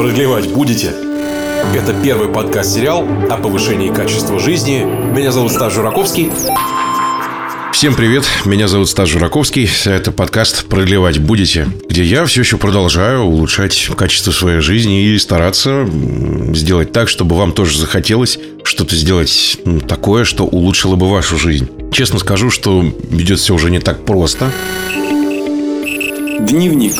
Продлевать будете? Это первый подкаст-сериал о повышении качества жизни. Меня зовут Стас Жураковский. Всем привет, меня зовут Стас Жураковский. Это подкаст «Продлевать будете», где я все еще продолжаю улучшать качество своей жизни и стараться сделать так, чтобы вам тоже захотелось что-то сделать такое, что улучшило бы вашу жизнь. Честно скажу, что ведет все уже не так просто. Дневник.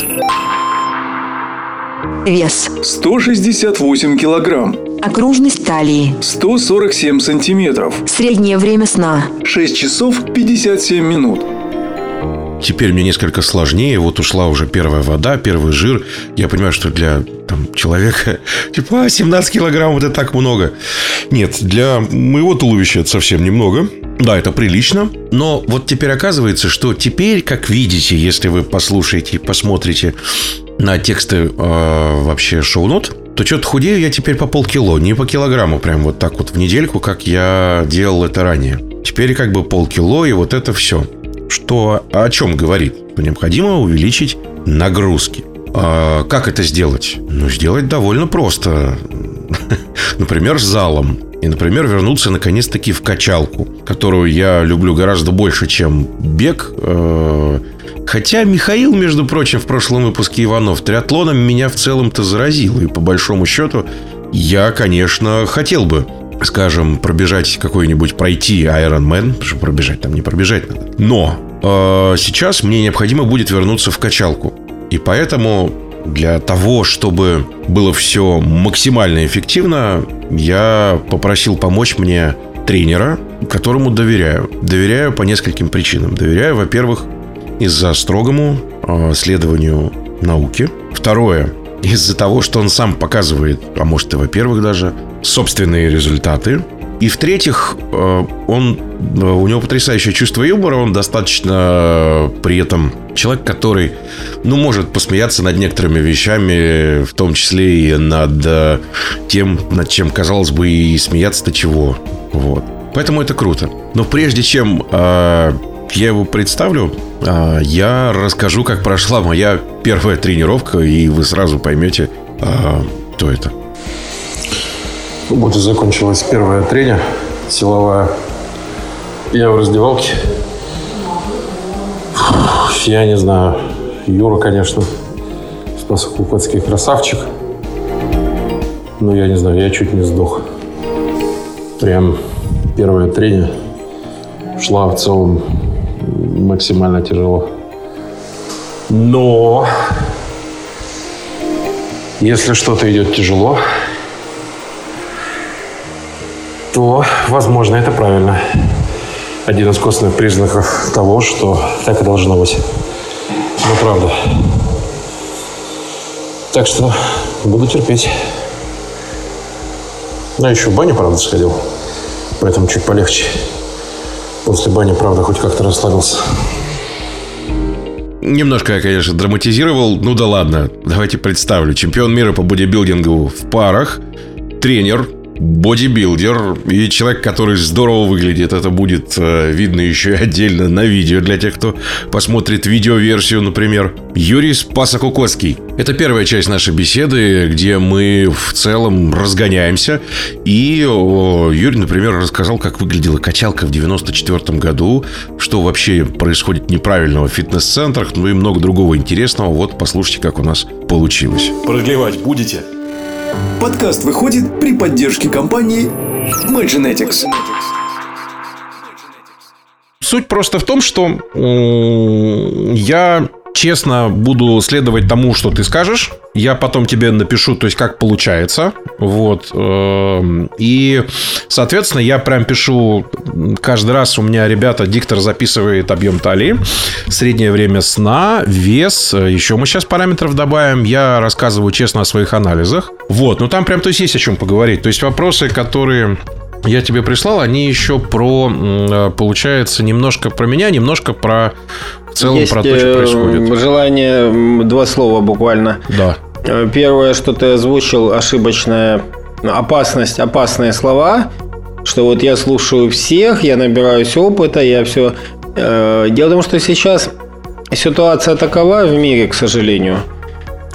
Вес. 168 килограмм. Окружность талии. 147 сантиметров. Среднее время сна. 6 часов 57 минут. Теперь мне несколько сложнее. Вот ушла уже первая вода, первый жир. Я понимаю, что для там, человека типа 17 килограмм это так много. Нет, для моего туловища это совсем немного. Да, это прилично. Но вот теперь оказывается, что теперь, как видите, если вы послушаете и посмотрите на тексты э, вообще шоу-нот, то что-то худею я теперь по полкило, не по килограмму, прям вот так вот в недельку, как я делал это ранее. Теперь как бы полкило, и вот это все. Что о чем говорит? Необходимо увеличить нагрузки. А как это сделать? Ну, сделать довольно просто. Например, с залом. И, например, вернуться наконец-таки в качалку, которую я люблю гораздо больше, чем бег. Э, хотя Михаил, между прочим, в прошлом выпуске Иванов триатлоном меня в целом-то заразил. И по большому счету я, конечно, хотел бы скажем, пробежать какой-нибудь, пройти Iron Man, потому что пробежать там не пробежать надо. Но э, сейчас мне необходимо будет вернуться в качалку. И поэтому для того, чтобы было все максимально эффективно, я попросил помочь мне тренера, которому доверяю. Доверяю по нескольким причинам. Доверяю, во-первых, из-за строгому э, следованию науке. Второе, из-за того, что он сам показывает, а может и во-первых даже, собственные результаты. И в-третьих, э, он, э, у него потрясающее чувство юмора, он достаточно при этом человек, который, ну, может посмеяться над некоторыми вещами, в том числе и над тем, над чем, казалось бы, и смеяться-то чего. Вот. Поэтому это круто. Но прежде чем э, я его представлю, э, я расскажу, как прошла моя первая тренировка, и вы сразу поймете, э, кто это. Вот и закончилась первая тренер силовая. Я в раздевалке. Я не знаю. Юра, конечно, Спасокупецкий красавчик. Но я не знаю, я чуть не сдох. Прям первая тренер шла в целом максимально тяжело. Но если что-то идет тяжело, то, возможно, это правильно. Один из костных признаков того, что так и должно быть. Ну, правда. Так что буду терпеть. А еще в баню, правда, сходил. Поэтому чуть полегче. После бани, правда, хоть как-то расслабился. Немножко я, конечно, драматизировал. Ну да ладно, давайте представлю. Чемпион мира по бодибилдингу в парах, тренер, бодибилдер и человек, который здорово выглядит. Это будет э, видно еще отдельно на видео для тех, кто посмотрит видеоверсию, например. Юрий Спасокукоцкий. Это первая часть нашей беседы, где мы в целом разгоняемся. И Юрий, например, рассказал, как выглядела качалка в 94 году, что вообще происходит неправильного в фитнес-центрах, ну и много другого интересного. Вот послушайте, как у нас получилось. Продлевать будете? Подкаст выходит при поддержке компании Magenetics. Суть просто в том, что я честно буду следовать тому, что ты скажешь. Я потом тебе напишу, то есть как получается. Вот. эм, И, соответственно, я прям пишу каждый раз у меня, ребята, диктор записывает объем талии, среднее время сна, вес. Еще мы сейчас параметров добавим. Я рассказываю честно о своих анализах. Вот. Ну там прям, то есть есть о чем поговорить. То есть вопросы, которые я тебе прислал, они еще про, э, получается, немножко про меня, немножко про в целом Есть про то, что э, происходит. желание, два слова буквально. Да. Э, Первое, что ты озвучил, ошибочная ну, опасность, опасные слова, что вот я слушаю всех, я набираюсь опыта, я все... Дело в том, что сейчас ситуация такова в мире, к сожалению,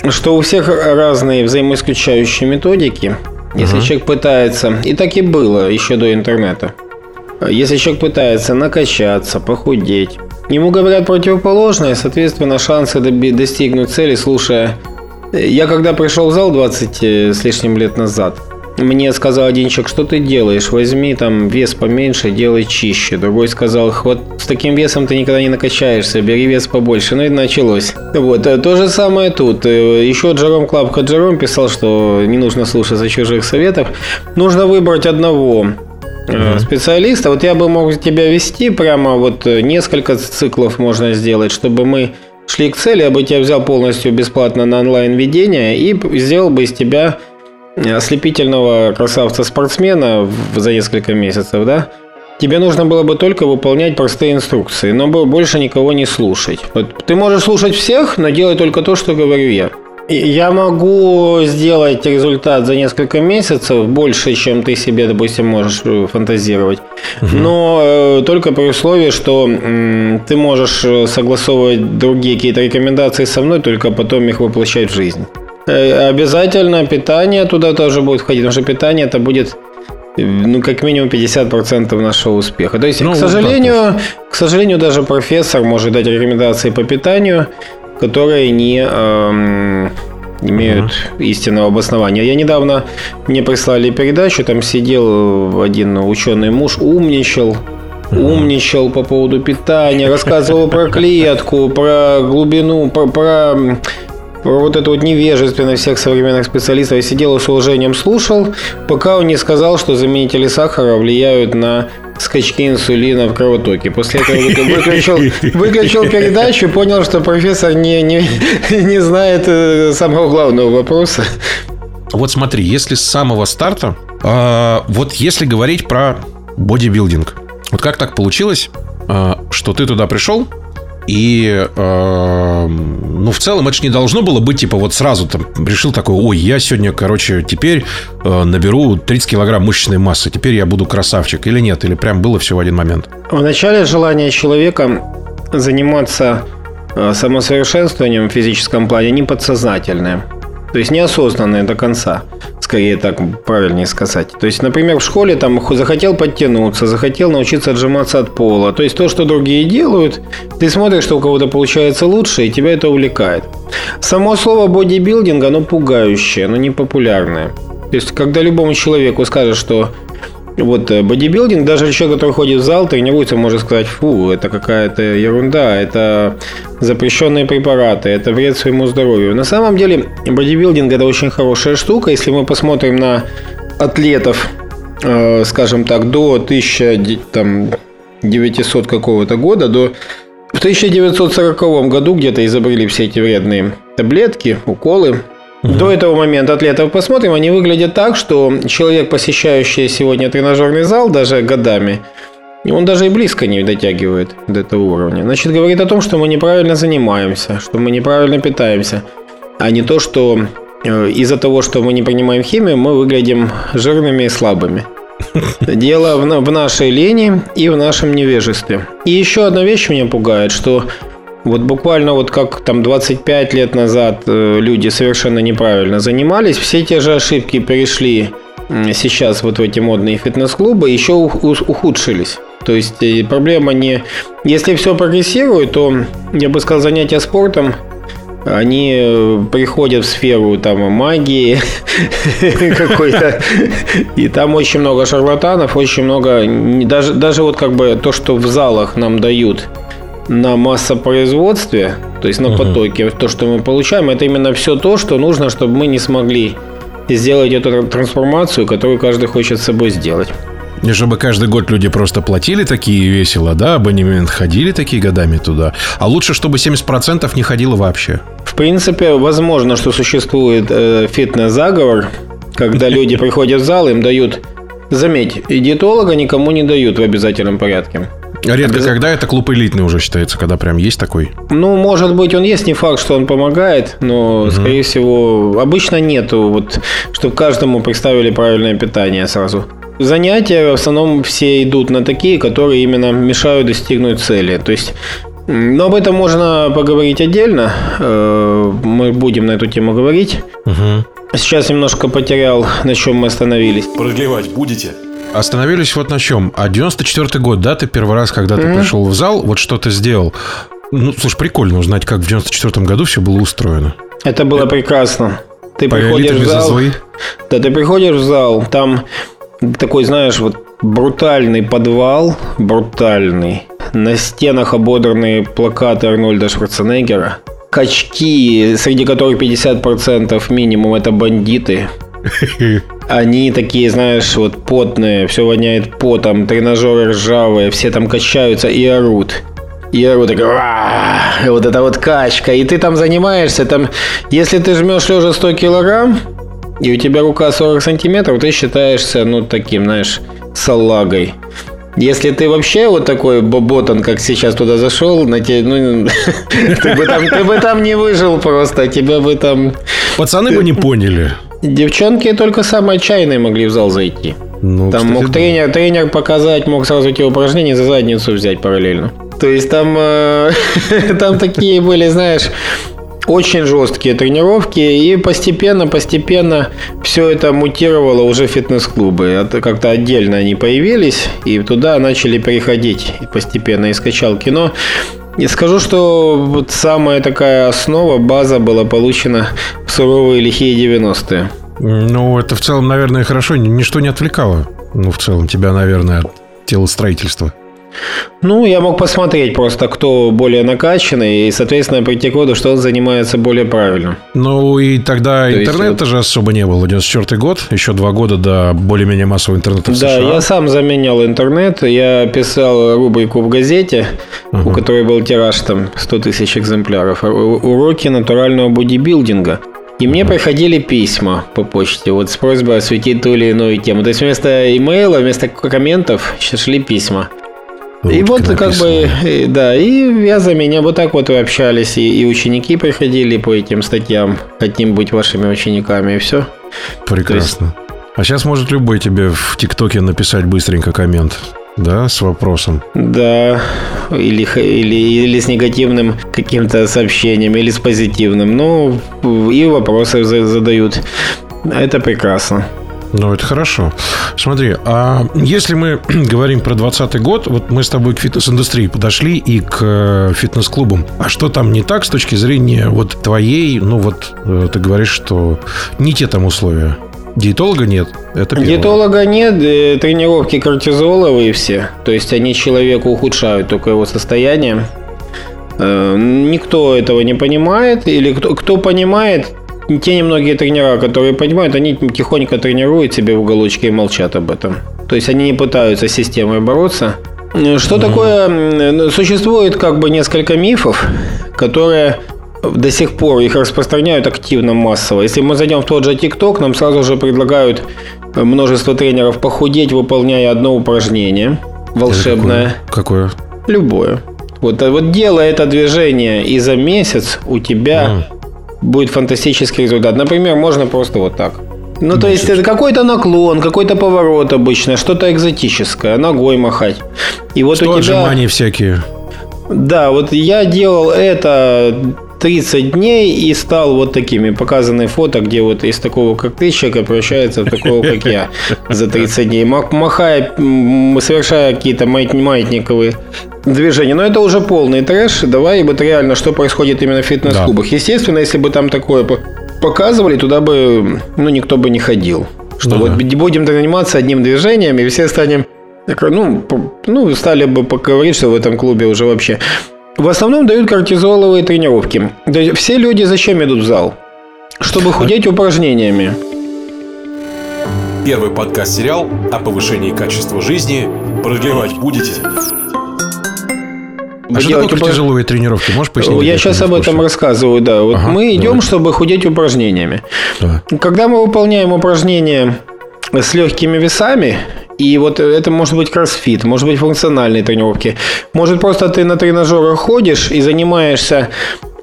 что у всех разные взаимоисключающие методики. Если человек пытается, и так и было еще до интернета, если человек пытается накачаться, похудеть, ему говорят противоположное, соответственно, шансы достигнуть цели, слушая... Я когда пришел в зал 20 с лишним лет назад, мне сказал один человек, что ты делаешь? Возьми там вес поменьше, делай чище. Другой сказал, вот с таким весом ты никогда не накачаешься, бери вес побольше. Ну и началось. Вот, э, то же самое тут. Э, Еще Джером Клапка Джером писал, что не нужно слушаться чужих советов. Нужно выбрать одного э, специалиста. Вот я бы мог тебя вести прямо вот э, несколько циклов можно сделать, чтобы мы шли к цели, я бы тебя взял полностью бесплатно на онлайн-ведение и сделал бы из тебя ослепительного красавца-спортсмена за несколько месяцев, да? Тебе нужно было бы только выполнять простые инструкции, но больше никого не слушать. Вот ты можешь слушать всех, но делай только то, что говорю я. Я могу сделать результат за несколько месяцев больше, чем ты себе, допустим, можешь э, фантазировать. Но э, только при условии, что м, ты можешь э, согласовывать другие какие-то рекомендации со мной, только потом их воплощать в жизнь. Э, Обязательно питание туда тоже будет входить, потому что питание это будет э, ну, как минимум 50% нашего успеха. То есть, Ну, к вот так сожалению, к сожалению, даже профессор может дать рекомендации по питанию, которые не эм, имеют истинного обоснования. Я недавно мне прислали передачу, там сидел один ученый муж, умничал, умничал по поводу питания, рассказывал про клетку, про глубину, про, про, про вот это вот невежественность всех современных специалистов. Я сидел с уважением слушал, пока он не сказал, что заменители сахара влияют на скачки инсулина в кровотоке. После этого вы- выключил, выключил передачу и понял, что профессор не, не, не знает э, самого главного вопроса. Вот смотри, если с самого старта, а, вот если говорить про бодибилдинг, вот как так получилось, а, что ты туда пришел, и, а, ну, в целом, это же не должно было быть, типа, вот сразу там решил такой, ой, я сегодня, короче, теперь а, наберу 30 килограмм мышечной массы, теперь я буду красавчик, или нет, или прям было все в один момент? Вначале желание человека заниматься э, самосовершенствованием в физическом плане не подсознательное. То есть неосознанное до конца, скорее так правильнее сказать. То есть, например, в школе там захотел подтянуться, захотел научиться отжиматься от пола. То есть то, что другие делают, ты смотришь, что у кого-то получается лучше, и тебя это увлекает. Само слово бодибилдинг, оно пугающее, оно не популярное. То есть, когда любому человеку скажешь, что вот э, бодибилдинг, даже человек, который ходит в зал, тренируется, может сказать, фу, это какая-то ерунда, это запрещенные препараты, это вред своему здоровью. На самом деле, бодибилдинг это очень хорошая штука. Если мы посмотрим на атлетов, э, скажем так, до 1900 какого-то года, до в 1940 году где-то изобрели все эти вредные таблетки, уколы. До этого момента атлетов посмотрим, они выглядят так, что человек, посещающий сегодня тренажерный зал даже годами, он даже и близко не дотягивает до этого уровня. Значит, говорит о том, что мы неправильно занимаемся, что мы неправильно питаемся, а не то, что э, из-за того, что мы не принимаем химию, мы выглядим жирными и слабыми. Дело в, в нашей лени и в нашем невежестве. И еще одна вещь меня пугает, что вот буквально вот как там 25 лет назад э, люди совершенно неправильно занимались, все те же ошибки перешли сейчас вот в эти модные фитнес-клубы, еще ухудшились. То есть э, проблема не... Если все прогрессирует, то, я бы сказал, занятия спортом они э, приходят в сферу там магии какой-то, и там очень много шарлатанов, очень много, даже, даже вот как бы то, что в залах нам дают на массопроизводстве, то есть на потоке, то, что мы получаем, это именно все то, что нужно, чтобы мы не смогли сделать эту тр- трансформацию, которую каждый хочет с собой сделать. И чтобы каждый год люди просто платили такие весело, да, абонемент, ходили такие годами туда. А лучше, чтобы 70% не ходило вообще. В принципе, возможно, что существует э, фитнес-заговор, когда люди приходят в зал, им дают... Заметь, и диетолога никому не дают в обязательном порядке. Редко когда это клуб элитный уже считается, когда прям есть такой. Ну, может быть, он есть, не факт, что он помогает, но, скорее всего, обычно нету, вот, чтобы каждому представили правильное питание сразу. Занятия в основном все идут на такие, которые именно мешают достигнуть цели. То есть Но об этом можно поговорить отдельно. Э, Мы будем на эту тему говорить. Сейчас немножко потерял, на чем мы остановились. Продлевать будете? Остановились вот на чем. А 94 год, да, ты первый раз, когда ты пришел в зал, вот что ты сделал. Ну, слушай, прикольно узнать, как в 94 году все было устроено. Это было прекрасно. Ты приходишь в зал, да, ты приходишь в зал, там такой, знаешь, вот брутальный подвал, брутальный. На стенах ободранные плакаты Арнольда Шварценеггера. Качки, среди которых 50% минимум это бандиты. Они такие, знаешь, вот потные, все воняет потом, тренажеры ржавые, все там качаются и орут. И орут, «Ва!» И вот это вот качка. И ты там занимаешься, там, если ты жмешь лежа 100 килограмм, и у тебя рука 40 сантиметров, ты считаешься, ну, таким, знаешь, салагой. Если ты вообще вот такой боботан, как сейчас туда зашел, на те, ну, ты бы, там, ты бы там не выжил просто, тебя бы там... Пацаны бы не поняли. Девчонки только самые отчаянные могли в зал зайти. Ну, Там кстати, мог да. тренер, тренер показать, мог сразу эти упражнения за задницу взять параллельно. То есть там, э, там такие были, знаешь, очень жесткие тренировки, и постепенно, постепенно все это мутировало уже фитнес-клубы. Это как-то отдельно они появились, и туда начали приходить и постепенно из качалки. Но и скажу, что вот самая такая основа, база была получена в суровые лихие 90-е. Ну, это в целом, наверное, хорошо. Ни- Ничто не отвлекало. Ну, в целом, тебя, наверное, от телостроительства. Ну, я мог посмотреть просто, кто более накачанный, и, соответственно, прийти к выводу, что он занимается более правильно. Ну, и тогда есть интернета же особо не было. 94 год, еще два года до более-менее массового интернета в Да, США. я сам заменял интернет, я писал рубрику в газете, у которой был тираж там 100 тысяч экземпляров, уроки натурального бодибилдинга. И мне приходили письма по почте вот с просьбой осветить ту или иную тему. То есть вместо имейла, вместо комментов шли письма. И вот как бы, э, да, и я за меня вот так вот и общались, и, и ученики приходили по этим статьям, хотим быть вашими учениками, и все. Прекрасно. А сейчас может любой тебе в ТикТоке написать быстренько коммент, да, с вопросом. Да, или, или, или с негативным каким-то сообщением, или с позитивным. Ну, и вопросы за- задают. Это прекрасно. Ну, это хорошо. Смотри, а если мы говорим про 20 год, вот мы с тобой к фитнес-индустрии подошли и к э, фитнес-клубам. А что там не так с точки зрения вот твоей, ну вот э, ты говоришь, что не те там условия. Диетолога нет, это первое. Диетолога нет, э, тренировки кортизоловые все. То есть они человеку ухудшают только его состояние. Никто этого не понимает, или кто, кто понимает, те немногие тренера, которые понимают, они тихонько тренируют себе в уголочке и молчат об этом. То есть они не пытаются с системой бороться. Э, Что такое? Существует как бы несколько мифов, которые до сих пор их распространяют активно, массово. Если мы зайдем в тот же ТикТок, нам сразу же предлагают э, множество тренеров похудеть, выполняя одно упражнение волшебное. Какое? Какое? Любое. Вот, а вот делая это движение, и за месяц у тебя будет фантастический результат. Например, можно просто вот так. Ну, то есть это какой-то наклон, какой-то поворот обычно, что-то экзотическое, ногой махать. И вот Что у тебя... всякие. Да, вот я делал это 30 дней и стал вот такими. Показаны фото, где вот из такого, как ты, человек превращается в такого, как я, за 30 дней. Мах- Махая, совершая какие-то маят- маятниковые движения. Но это уже полный трэш. Давай вот реально, что происходит именно в фитнес-клубах. Естественно, если бы там такое по- показывали, туда бы, ну, никто бы не ходил. Что Ну вот да. будем заниматься одним движением, и все станем Ну, ну, стали бы поговорить, что в этом клубе уже вообще. В основном дают кортизоловые тренировки. Все люди зачем идут в зал? Чтобы худеть упражнениями. Первый подкаст-сериал о повышении качества жизни. Продлевать будете? А что такое тяжелые тренировки? Можешь пояснить? Я сейчас об этом рассказываю, да. Вот Ага, мы идем, давай. чтобы худеть упражнениями. Да. Когда мы выполняем упражнения с легкими весами, и вот это может быть кроссфит, может быть функциональные тренировки, может просто ты на тренажерах ходишь и занимаешься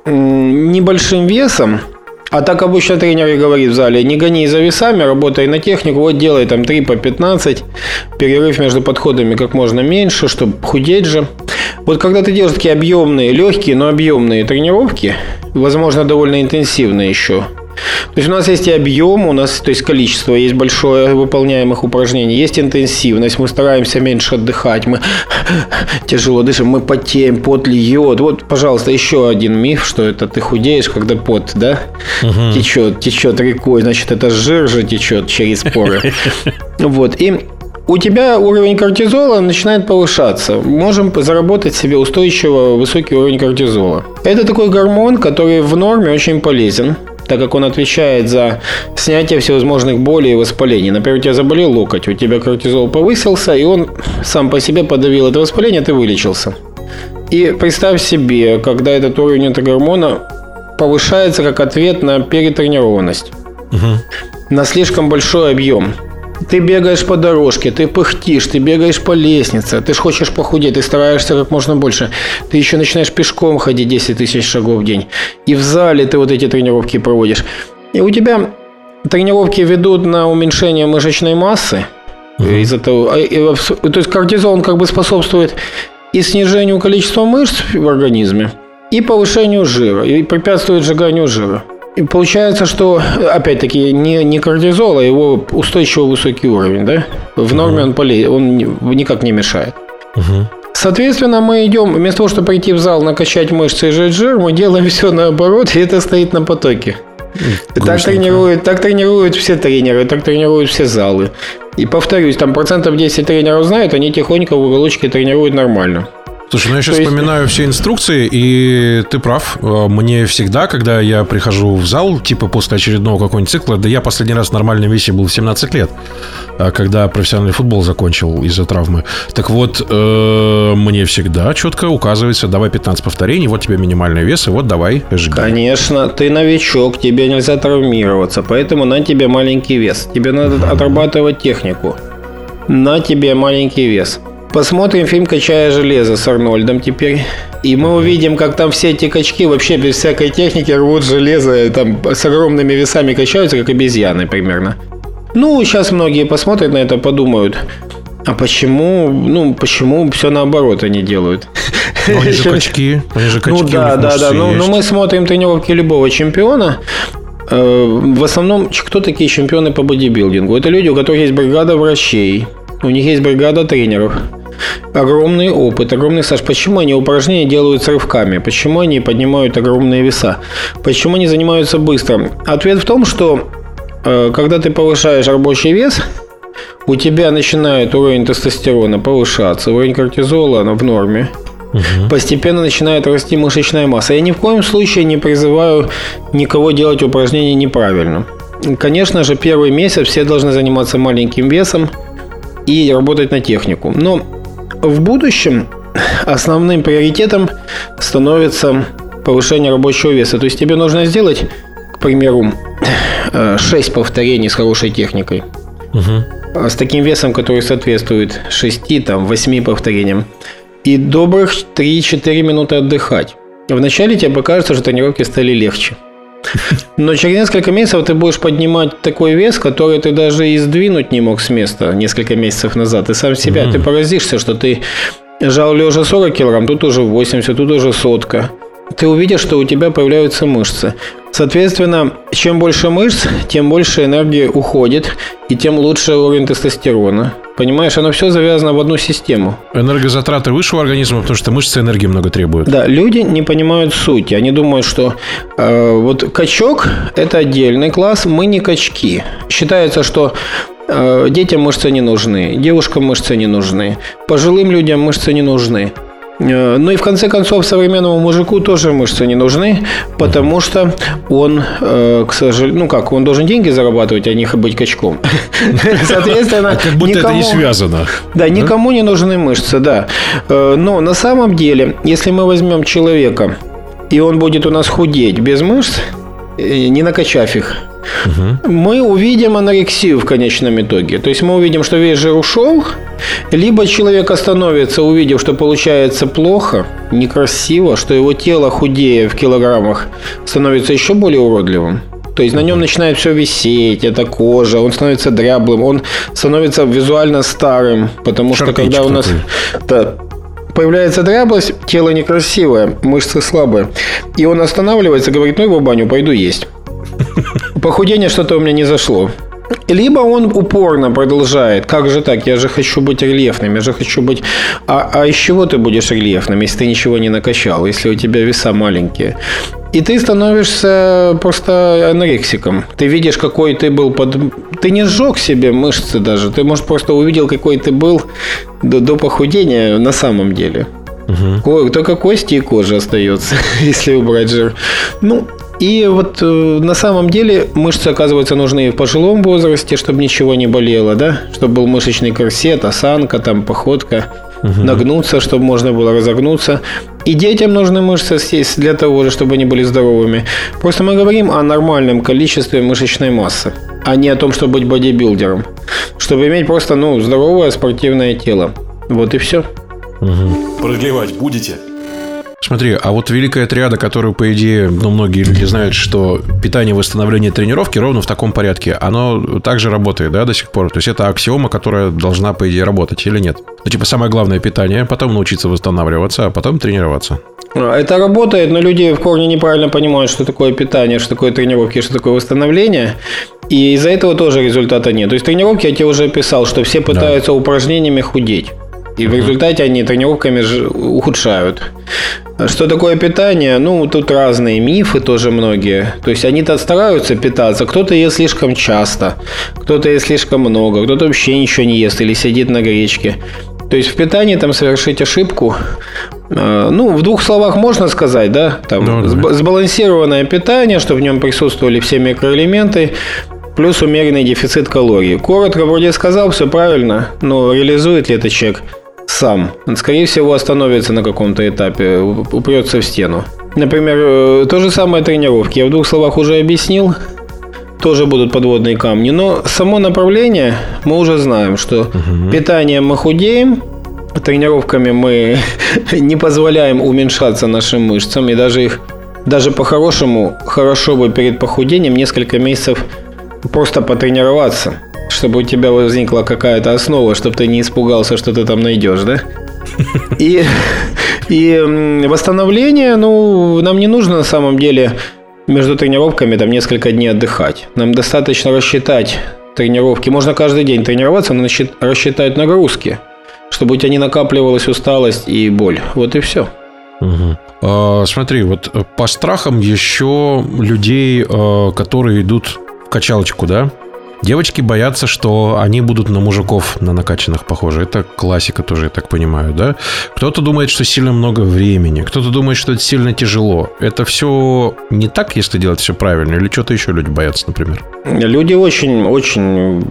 небольшим весом, А так обычно тренеры говорит в зале, не гони за весами, работай на технику, вот делай там 3 по 15, перерыв между подходами как можно меньше, чтобы худеть же. Вот когда ты делаешь такие объемные, легкие, но объемные тренировки, возможно, довольно интенсивные еще, то есть у нас есть и объем, у нас, то есть количество, есть большое выполняемых упражнений, есть интенсивность, мы стараемся меньше отдыхать, мы тяжело дышим, мы потеем, пот льет. Вот, пожалуйста, еще один миф, что это ты худеешь, когда пот, да, угу. течет, течет рекой, значит, это жир же течет через поры. Вот, и у тебя уровень кортизола начинает повышаться. Можем заработать себе устойчиво высокий уровень кортизола. Это такой гормон, который в норме очень полезен так как он отвечает за снятие всевозможных болей и воспалений. Например, у тебя заболел локоть, у тебя кортизол повысился, и он сам по себе подавил это воспаление, ты вылечился. И представь себе, когда этот уровень этого гормона повышается как ответ на перетренированность, угу. на слишком большой объем. Ты бегаешь по дорожке, ты пыхтишь, ты бегаешь по лестнице, ты ж хочешь похудеть, ты стараешься как можно больше. Ты еще начинаешь пешком ходить 10 тысяч шагов в день. И в зале ты вот эти тренировки проводишь. И у тебя тренировки ведут на уменьшение мышечной массы. Uh-huh. Из-за того, а, то есть кортизол он как бы способствует и снижению количества мышц в организме, и повышению жира, и препятствует сжиганию жира. И получается, что, опять-таки, не, не кортизол, а его устойчиво высокий уровень, да? В норме он, поле, он никак не мешает. Угу. Соответственно, мы идем, вместо того, чтобы прийти в зал, накачать мышцы и сжать жир, мы делаем все наоборот, и это стоит на потоке. Так тренируют, так тренируют все тренеры, так тренируют все залы. И повторюсь, там процентов 10 тренеров знают, они тихонько в уголочке тренируют нормально. Слушай, ну я сейчас есть... вспоминаю все инструкции, и ты прав. Э, мне всегда, когда я прихожу в зал, типа после очередного какого-нибудь цикла, да я последний раз в нормальном весе был в 17 лет, а когда профессиональный футбол закончил из-за травмы. Так вот, э, мне всегда четко указывается, давай 15 повторений, вот тебе минимальный вес, и вот давай жги. Конечно, ты новичок, тебе нельзя травмироваться, поэтому на тебе маленький вес. Тебе надо отрабатывать технику. На тебе маленький вес. Посмотрим фильм «Качая железо» с Арнольдом теперь. И мы увидим, как там все эти качки вообще без всякой техники рвут железо, там с огромными весами качаются, как обезьяны примерно. Ну, сейчас многие посмотрят на это, подумают, а почему, ну, почему все наоборот они делают? Но они же качки, они же качки. Ну да, да, да. Ну, ну, мы смотрим тренировки любого чемпиона. Э, в основном, кто такие чемпионы по бодибилдингу? Это люди, у которых есть бригада врачей, у них есть бригада тренеров огромный опыт, огромный стаж. Почему они упражнения делают с рывками? Почему они поднимают огромные веса? Почему они занимаются быстро? Ответ в том, что э, когда ты повышаешь рабочий вес, у тебя начинает уровень тестостерона повышаться, уровень кортизола в норме. Угу. Постепенно начинает расти мышечная масса. Я ни в коем случае не призываю никого делать упражнения неправильно. Конечно же, первый месяц все должны заниматься маленьким весом и работать на технику. Но в будущем основным приоритетом становится повышение рабочего веса. То есть тебе нужно сделать, к примеру, 6 э, повторений с хорошей техникой. Угу. С таким весом, который соответствует 6, там, 8 повторениям. И добрых 3-4 минуты отдыхать. Вначале тебе покажется, что тренировки стали легче. Но через несколько месяцев ты будешь поднимать такой вес, который ты даже и сдвинуть не мог с места несколько месяцев назад. Ты сам себя, mm-hmm. ты поразишься, что ты жал лежа 40 килограмм, тут уже 80, тут уже сотка. Ты увидишь, что у тебя появляются мышцы. Соответственно, чем больше мышц, тем больше энергии уходит, и тем лучше уровень тестостерона. Понимаешь, оно все завязано в одну систему. Энергозатраты выше у организма, потому что мышцы энергии много требуют. Да, люди не понимают сути. Они думают, что э, вот качок – это отдельный класс, мы не качки. Считается, что э, детям мышцы не нужны, девушкам мышцы не нужны, пожилым людям мышцы не нужны. Э, ну и в конце концов современному мужику тоже мышцы не нужны, потому что он, э, к сожалению, ну как, он должен деньги зарабатывать, а не быть качком. Соответственно, а как будто это не связано. Да, никому не нужны мышцы, да. Э, но на самом деле, если мы возьмем человека, и он будет у нас худеть без мышц, не накачав их, угу. мы увидим анорексию в конечном итоге. То есть мы увидим, что весь жир ушел, либо человек остановится, увидев, что получается плохо, некрасиво, что его тело худее в килограммах становится еще более уродливым. То есть на нем начинает все висеть, это кожа, он становится дряблым, он становится визуально старым, потому что Шарпич когда у нас да, появляется дряблость, тело некрасивое, мышцы слабые, и он останавливается, говорит, ну его баню, пойду есть. Похудение что-то у меня не зашло. Либо он упорно продолжает. Как же так? Я же хочу быть рельефным. Я же хочу быть... А, а из чего ты будешь рельефным, если ты ничего не накачал? Если у тебя веса маленькие? И ты становишься просто анорексиком. Ты видишь, какой ты был под... Ты не сжег себе мышцы даже. Ты, может, просто увидел, какой ты был до, до похудения на самом деле. Угу. Только кости и кожа остается, если убрать жир. Ну, и вот э, на самом деле мышцы, оказывается, нужны в пожилом возрасте, чтобы ничего не болело, да? Чтобы был мышечный корсет, осанка, там, походка, угу. нагнуться, чтобы можно было разогнуться. И детям нужны мышцы для того же, чтобы они были здоровыми. Просто мы говорим о нормальном количестве мышечной массы, а не о том, чтобы быть бодибилдером. Чтобы иметь просто, ну, здоровое спортивное тело. Вот и все. Угу. Продлевать будете? Смотри, а вот великая триада, которую, по идее, ну, многие люди знают, что питание, восстановление, тренировки ровно в таком порядке, оно также работает, да, до сих пор? То есть, это аксиома, которая должна, по идее, работать или нет? Ну, типа, самое главное питание, потом научиться восстанавливаться, а потом тренироваться. Это работает, но люди в корне неправильно понимают, что такое питание, что такое тренировки, что такое восстановление. И из-за этого тоже результата нет. То есть тренировки я тебе уже описал, что все пытаются да. упражнениями худеть. И в результате они тренировками ухудшают. Что такое питание? Ну, тут разные мифы тоже многие. То есть они-то стараются питаться. Кто-то ест слишком часто, кто-то ест слишком много, кто-то вообще ничего не ест или сидит на гречке. То есть в питании там совершить ошибку. А, ну, в двух словах можно сказать, да? Там ну, да. сбалансированное питание, чтобы в нем присутствовали все микроэлементы, плюс умеренный дефицит калорий. Коротко вроде сказал, все правильно, но реализует ли это человек? Сам. Скорее всего, остановится на каком-то этапе, упрется в стену. Например, э, то же самое тренировки. Я в двух словах уже объяснил. Тоже будут подводные камни. Но само направление мы уже знаем, что угу. питанием мы худеем, тренировками мы не позволяем уменьшаться нашим мышцам. И даже их, даже по-хорошему, хорошо бы перед похудением несколько месяцев просто потренироваться чтобы у тебя возникла какая-то основа, чтобы ты не испугался, что ты там найдешь, да? И, и восстановление, ну, нам не нужно на самом деле между тренировками там несколько дней отдыхать. Нам достаточно рассчитать тренировки. Можно каждый день тренироваться, но рассчитать нагрузки, чтобы у тебя не накапливалась усталость и боль. Вот и все. Угу. А, смотри, вот по страхам еще людей, а, которые идут в качалочку, да? Девочки боятся, что они будут на мужиков, на накачанных похожи. Это классика тоже, я так понимаю, да? Кто-то думает, что сильно много времени, кто-то думает, что это сильно тяжело. Это все не так, если делать все правильно, или что-то еще люди боятся, например? Люди очень, очень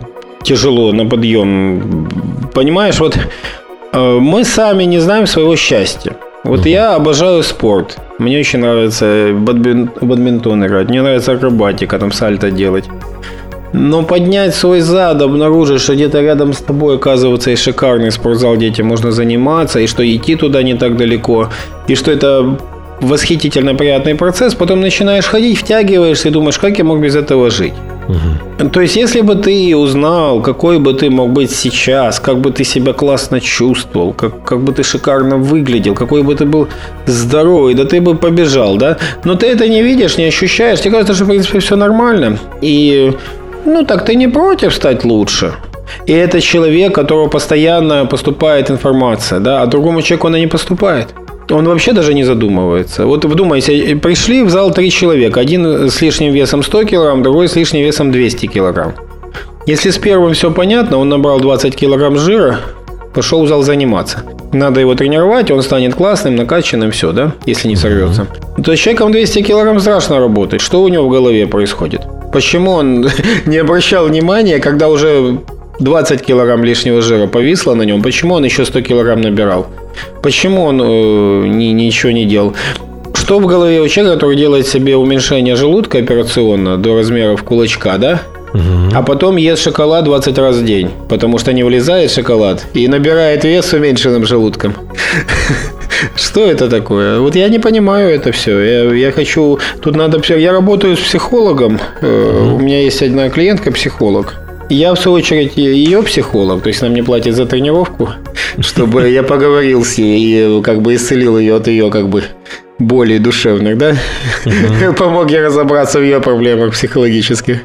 тяжело на подъем. Понимаешь, вот э, мы сами не знаем своего счастья. Вот угу. я обожаю спорт. Мне очень нравится бадминтон играть. Мне нравится акробатика, там сальто делать. Но поднять свой зад, обнаружить, что где-то рядом с тобой, оказывается, и шикарный спортзал, где этим можно заниматься, и что идти туда не так далеко, и что это восхитительно приятный процесс, потом начинаешь ходить, втягиваешься и думаешь, как я мог без этого жить. Угу. То есть, если бы ты узнал, какой бы ты мог быть сейчас, как бы ты себя классно чувствовал, как, как бы ты шикарно выглядел, какой бы ты был здоровый, да ты бы побежал, да? Но ты это не видишь, не ощущаешь, тебе кажется, что, в принципе, все нормально. И ну так ты не против стать лучше? И это человек, которого постоянно поступает информация, да, а другому человеку она не поступает. Он вообще даже не задумывается. Вот вдумайся, пришли в зал три человека. Один с лишним весом 100 килограмм, другой с лишним весом 200 килограмм. Если с первым все понятно, он набрал 20 килограмм жира, пошел в зал заниматься. Надо его тренировать, он станет классным, накачанным, все, да, если не сорвется. То с человеком 200 килограмм страшно работать. Что у него в голове происходит? Почему он не обращал внимания, когда уже 20 килограмм лишнего жира повисло на нем, почему он еще 100 килограмм набирал? Почему он э, ни, ничего не делал? Что в голове у человека, который делает себе уменьшение желудка операционно до размеров кулачка, да? Угу. А потом ест шоколад 20 раз в день, потому что не влезает шоколад и набирает вес с уменьшенным желудком. Что это такое? Вот я не понимаю это все. Я, я хочу... Тут надо... Я работаю с психологом. Угу. У меня есть одна клиентка, психолог. Я, в свою очередь, ее психолог, то есть она мне платит за тренировку, чтобы я поговорил с ней и как бы исцелил ее от ее как бы более душевных, да? Помог ей разобраться в ее проблемах психологических.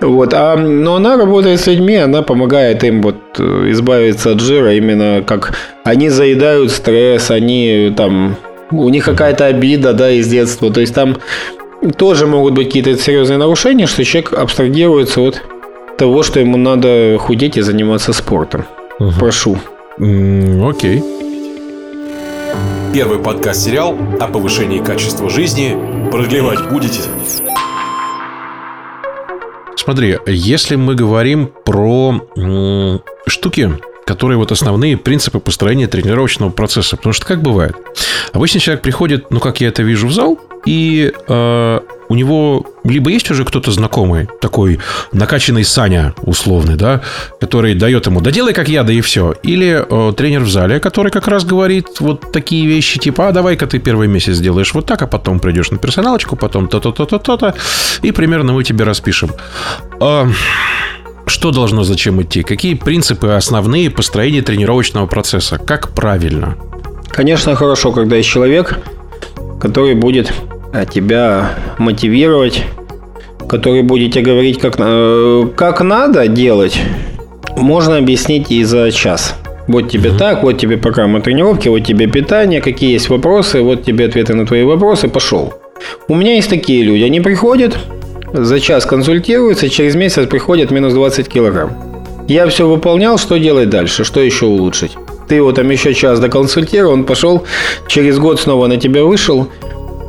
Вот, а, но она работает с людьми, она помогает им вот э, избавиться от жира, именно как они заедают стресс, они там, у них какая-то обида, да, из детства, то есть там тоже могут быть какие-то серьезные нарушения, что человек абстрагируется от того, что ему надо худеть и заниматься спортом. Угу. Прошу. Окей. Первый подкаст-сериал о повышении качества жизни. Продлевать будете? Смотри, если мы говорим про штуки, которые вот основные принципы построения тренировочного процесса. Потому что как бывает? Обычно человек приходит, ну, как я это вижу, в зал, и э, у него либо есть уже кто-то знакомый, такой накачанный Саня условный, да, который дает ему, да делай как я, да и все. Или э, тренер в зале, который как раз говорит вот такие вещи, типа, а давай-ка ты первый месяц сделаешь вот так, а потом придешь на персоналочку, потом то-то-то-то-то, и примерно мы тебе распишем. Э, что должно зачем идти? Какие принципы основные построения тренировочного процесса? Как правильно? Конечно, хорошо, когда есть человек, который будет тебя мотивировать, который будет тебе говорить, как, э, как надо делать, можно объяснить и за час. Вот тебе угу. так, вот тебе программа тренировки, вот тебе питание, какие есть вопросы, вот тебе ответы на твои вопросы, пошел. У меня есть такие люди, они приходят, за час консультируются, через месяц приходят минус 20 килограмм. Я все выполнял, что делать дальше, что еще улучшить? Ты его там еще час доконсультировал, он пошел, через год снова на тебя вышел,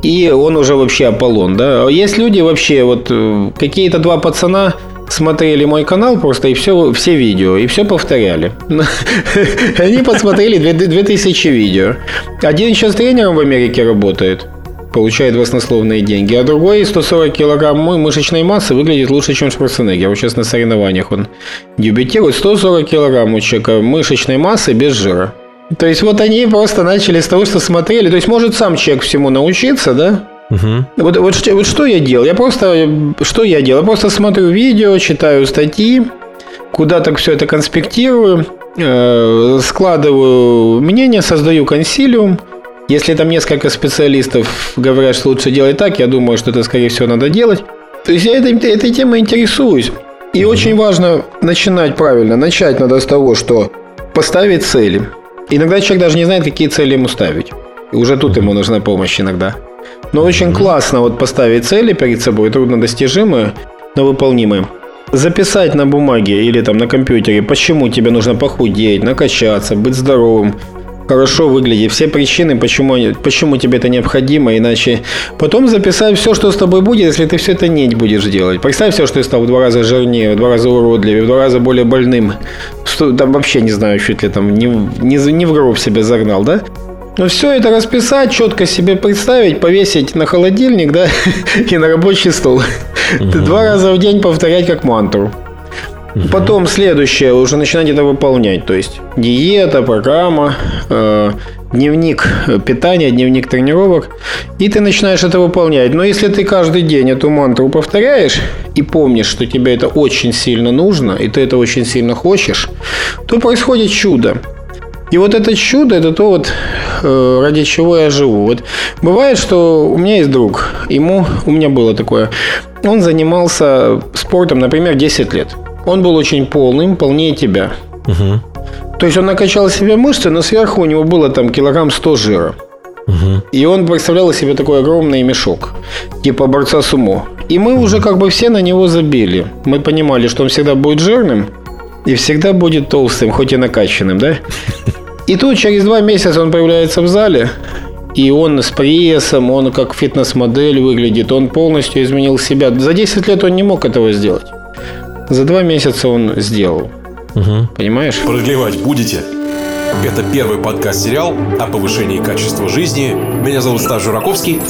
и он уже вообще Аполлон, да. Есть люди вообще, вот э, какие-то два пацана смотрели мой канал просто и все, все видео, и все повторяли. Они посмотрели 2000 видео. Один сейчас тренером в Америке работает получает баснословные деньги, а другой 140 килограмм мышечной массы выглядит лучше, чем Шварценеггер. Вот сейчас на соревнованиях он дебютирует. 140 килограмм у человека мышечной массы без жира. То есть вот они просто начали с того, что смотрели. То есть может сам человек всему научиться, да? Угу. Вот, вот, вот что я делал? Я просто что я делал? Я просто смотрю видео, читаю статьи, куда так все это конспектирую, э, складываю мнение, создаю консилиум. Если там несколько специалистов говорят, что лучше делать так, я думаю, что это, скорее всего, надо делать. То есть я этой, этой темой интересуюсь. И угу. очень важно начинать правильно. Начать надо с того, что поставить цели. Иногда человек даже не знает, какие цели ему ставить. И уже тут ему нужна помощь иногда. Но очень классно вот поставить цели перед собой, труднодостижимые, но выполнимые. Записать на бумаге или там на компьютере, почему тебе нужно похудеть, накачаться, быть здоровым, хорошо выглядеть, все причины, почему, почему тебе это необходимо, иначе потом записать все, что с тобой будет, если ты все это не будешь делать. Представь все, что ты стал в два раза жирнее, в два раза уродливее, в два раза более больным, что там вообще не знаю, чуть ли там не, не, не в гроб себя загнал, да? Но все это расписать, четко себе представить, повесить на холодильник, да, и на рабочий стол. Два раза в день повторять как мантру. Угу. Потом следующее уже начинать это выполнять. То есть диета, программа, э, дневник питания, дневник тренировок. И ты начинаешь это выполнять. Но если ты каждый день эту мантру повторяешь и помнишь, что тебе это очень сильно нужно, и ты это очень сильно хочешь, то происходит чудо. И вот это чудо, это то вот, э, ради чего я живу. Вот бывает, что у меня есть друг, ему, у меня было такое, он занимался спортом, например, 10 лет он был очень полным, полнее тебя. Угу. То есть он накачал себе мышцы, но сверху у него было там килограмм 100 жира. Угу. И он представлял себе такой огромный мешок, типа борца с умо. И мы угу. уже как бы все на него забили. Мы понимали, что он всегда будет жирным и всегда будет толстым, хоть и накачанным, да? И тут через два месяца он появляется в зале, и он с прессом, он как фитнес-модель выглядит, он полностью изменил себя. За 10 лет он не мог этого сделать. За два месяца он сделал. Угу. Понимаешь? Продлевать будете? Это первый подкаст-сериал о повышении качества жизни. Меня зовут Стас Жураковский.